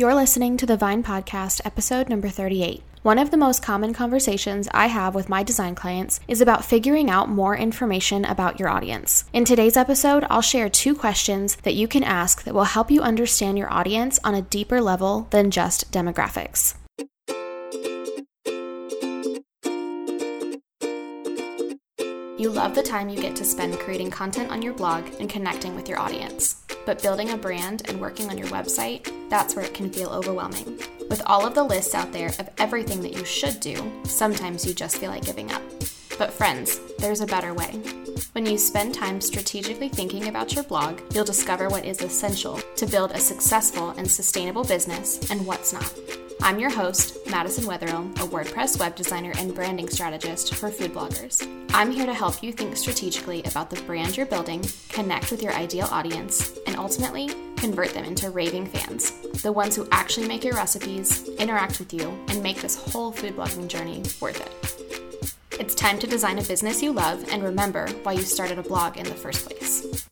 You're listening to the Vine Podcast, episode number 38. One of the most common conversations I have with my design clients is about figuring out more information about your audience. In today's episode, I'll share two questions that you can ask that will help you understand your audience on a deeper level than just demographics. You love the time you get to spend creating content on your blog and connecting with your audience. But building a brand and working on your website, that's where it can feel overwhelming. With all of the lists out there of everything that you should do, sometimes you just feel like giving up. But friends, there's a better way. When you spend time strategically thinking about your blog, you'll discover what is essential to build a successful and sustainable business and what's not. I'm your host, Madison Wetherill, a WordPress web designer and branding strategist for food bloggers. I'm here to help you think strategically about the brand you're building, connect with your ideal audience, and ultimately convert them into raving fans, the ones who actually make your recipes, interact with you, and make this whole food blogging journey worth it. It's time to design a business you love and remember why you started a blog in the first place.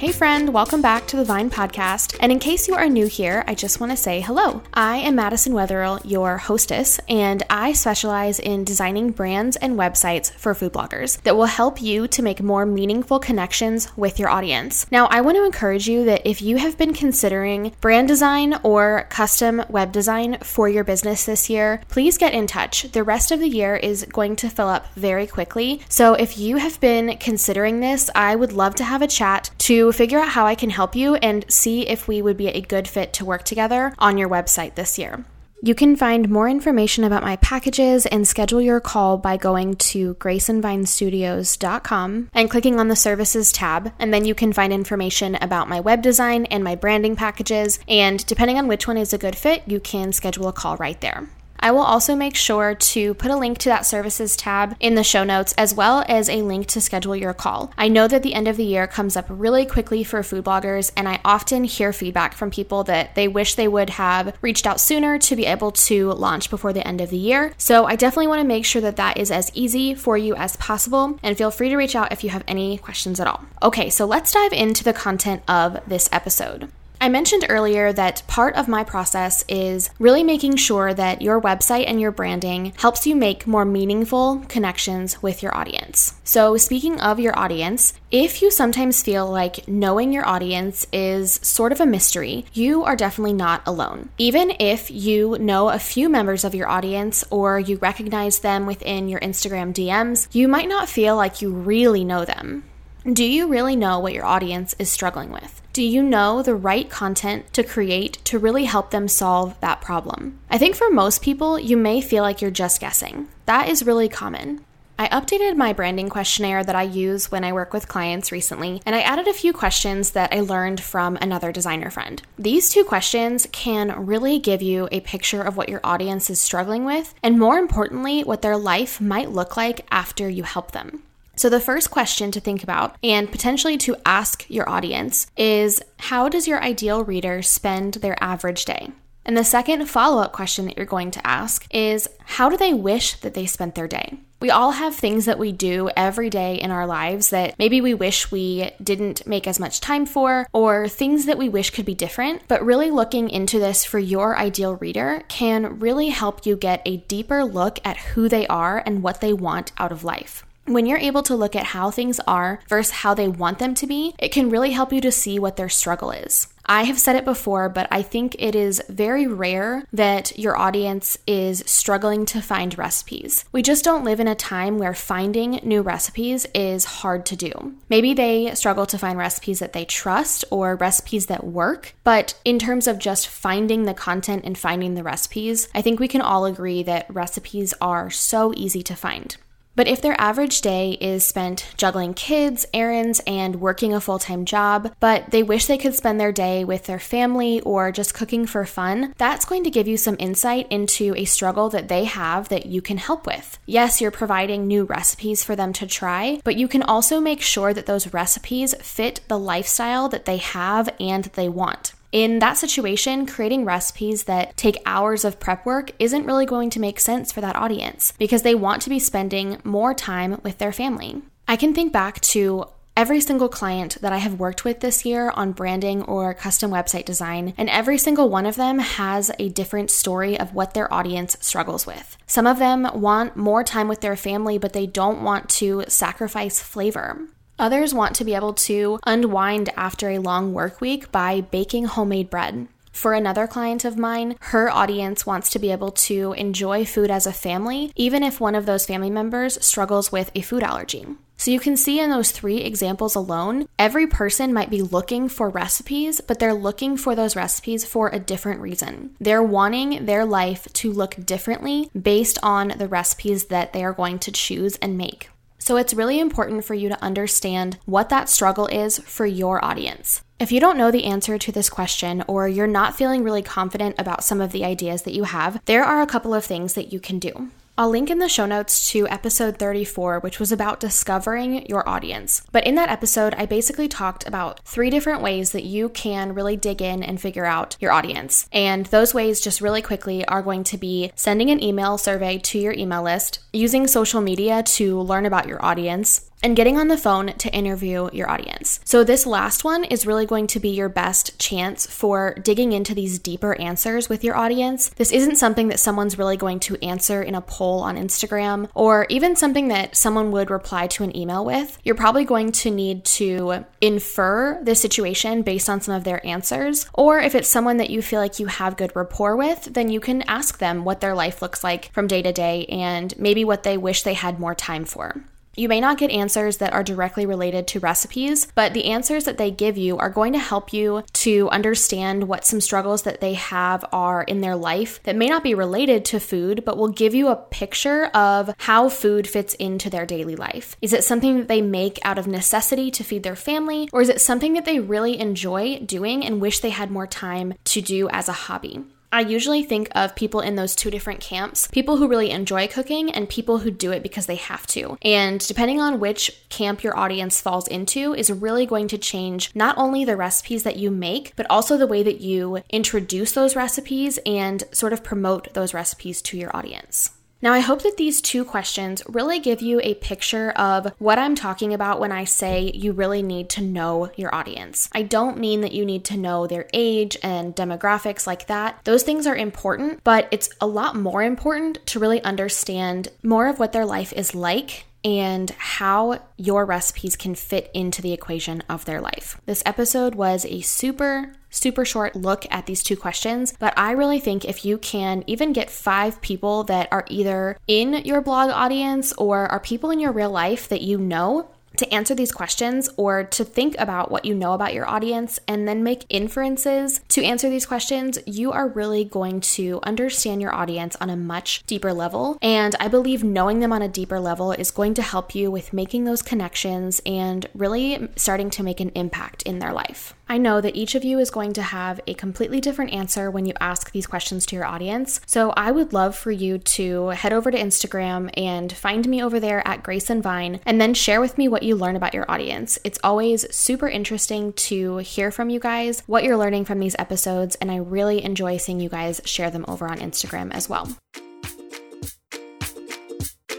Hey, friend, welcome back to the Vine Podcast. And in case you are new here, I just want to say hello. I am Madison Wetherill, your hostess, and I specialize in designing brands and websites for food bloggers that will help you to make more meaningful connections with your audience. Now, I want to encourage you that if you have been considering brand design or custom web design for your business this year, please get in touch. The rest of the year is going to fill up very quickly. So if you have been considering this, I would love to have a chat to figure out how I can help you and see if we would be a good fit to work together on your website this year. You can find more information about my packages and schedule your call by going to graceandvinestudios.com and clicking on the services tab. And then you can find information about my web design and my branding packages. And depending on which one is a good fit, you can schedule a call right there. I will also make sure to put a link to that services tab in the show notes, as well as a link to schedule your call. I know that the end of the year comes up really quickly for food bloggers, and I often hear feedback from people that they wish they would have reached out sooner to be able to launch before the end of the year. So I definitely want to make sure that that is as easy for you as possible, and feel free to reach out if you have any questions at all. Okay, so let's dive into the content of this episode. I mentioned earlier that part of my process is really making sure that your website and your branding helps you make more meaningful connections with your audience. So, speaking of your audience, if you sometimes feel like knowing your audience is sort of a mystery, you are definitely not alone. Even if you know a few members of your audience or you recognize them within your Instagram DMs, you might not feel like you really know them. Do you really know what your audience is struggling with? Do you know the right content to create to really help them solve that problem? I think for most people, you may feel like you're just guessing. That is really common. I updated my branding questionnaire that I use when I work with clients recently, and I added a few questions that I learned from another designer friend. These two questions can really give you a picture of what your audience is struggling with, and more importantly, what their life might look like after you help them. So, the first question to think about and potentially to ask your audience is How does your ideal reader spend their average day? And the second follow up question that you're going to ask is How do they wish that they spent their day? We all have things that we do every day in our lives that maybe we wish we didn't make as much time for, or things that we wish could be different. But really looking into this for your ideal reader can really help you get a deeper look at who they are and what they want out of life. When you're able to look at how things are versus how they want them to be, it can really help you to see what their struggle is. I have said it before, but I think it is very rare that your audience is struggling to find recipes. We just don't live in a time where finding new recipes is hard to do. Maybe they struggle to find recipes that they trust or recipes that work, but in terms of just finding the content and finding the recipes, I think we can all agree that recipes are so easy to find. But if their average day is spent juggling kids, errands, and working a full time job, but they wish they could spend their day with their family or just cooking for fun, that's going to give you some insight into a struggle that they have that you can help with. Yes, you're providing new recipes for them to try, but you can also make sure that those recipes fit the lifestyle that they have and they want. In that situation, creating recipes that take hours of prep work isn't really going to make sense for that audience because they want to be spending more time with their family. I can think back to every single client that I have worked with this year on branding or custom website design, and every single one of them has a different story of what their audience struggles with. Some of them want more time with their family, but they don't want to sacrifice flavor. Others want to be able to unwind after a long work week by baking homemade bread. For another client of mine, her audience wants to be able to enjoy food as a family, even if one of those family members struggles with a food allergy. So you can see in those three examples alone, every person might be looking for recipes, but they're looking for those recipes for a different reason. They're wanting their life to look differently based on the recipes that they are going to choose and make. So it's really important for you to understand what that struggle is for your audience. If you don't know the answer to this question or you're not feeling really confident about some of the ideas that you have, there are a couple of things that you can do. I'll link in the show notes to episode 34, which was about discovering your audience. But in that episode, I basically talked about three different ways that you can really dig in and figure out your audience. And those ways, just really quickly, are going to be sending an email survey to your email list, using social media to learn about your audience, and getting on the phone to interview your audience. So, this last one is really going to be your best chance for digging into these deeper answers with your audience. This isn't something that someone's really going to answer in a poll on Instagram or even something that someone would reply to an email with. You're probably going to need to infer the situation based on some of their answers. Or if it's someone that you feel like you have good rapport with, then you can ask them what their life looks like from day to day and maybe what they wish they had more time for. You may not get answers that are directly related to recipes, but the answers that they give you are going to help you to understand what some struggles that they have are in their life that may not be related to food, but will give you a picture of how food fits into their daily life. Is it something that they make out of necessity to feed their family, or is it something that they really enjoy doing and wish they had more time to do as a hobby? I usually think of people in those two different camps people who really enjoy cooking and people who do it because they have to. And depending on which camp your audience falls into, is really going to change not only the recipes that you make, but also the way that you introduce those recipes and sort of promote those recipes to your audience. Now, I hope that these two questions really give you a picture of what I'm talking about when I say you really need to know your audience. I don't mean that you need to know their age and demographics like that. Those things are important, but it's a lot more important to really understand more of what their life is like and how your recipes can fit into the equation of their life. This episode was a super super short look at these two questions, but I really think if you can even get five people that are either in your blog audience or are people in your real life that you know to answer these questions or to think about what you know about your audience and then make inferences to answer these questions, you are really going to understand your audience on a much deeper level. And I believe knowing them on a deeper level is going to help you with making those connections and really starting to make an impact in their life. I know that each of you is going to have a completely different answer when you ask these questions to your audience. So I would love for you to head over to Instagram and find me over there at Grace and Vine and then share with me what you learn about your audience. It's always super interesting to hear from you guys, what you're learning from these episodes, and I really enjoy seeing you guys share them over on Instagram as well.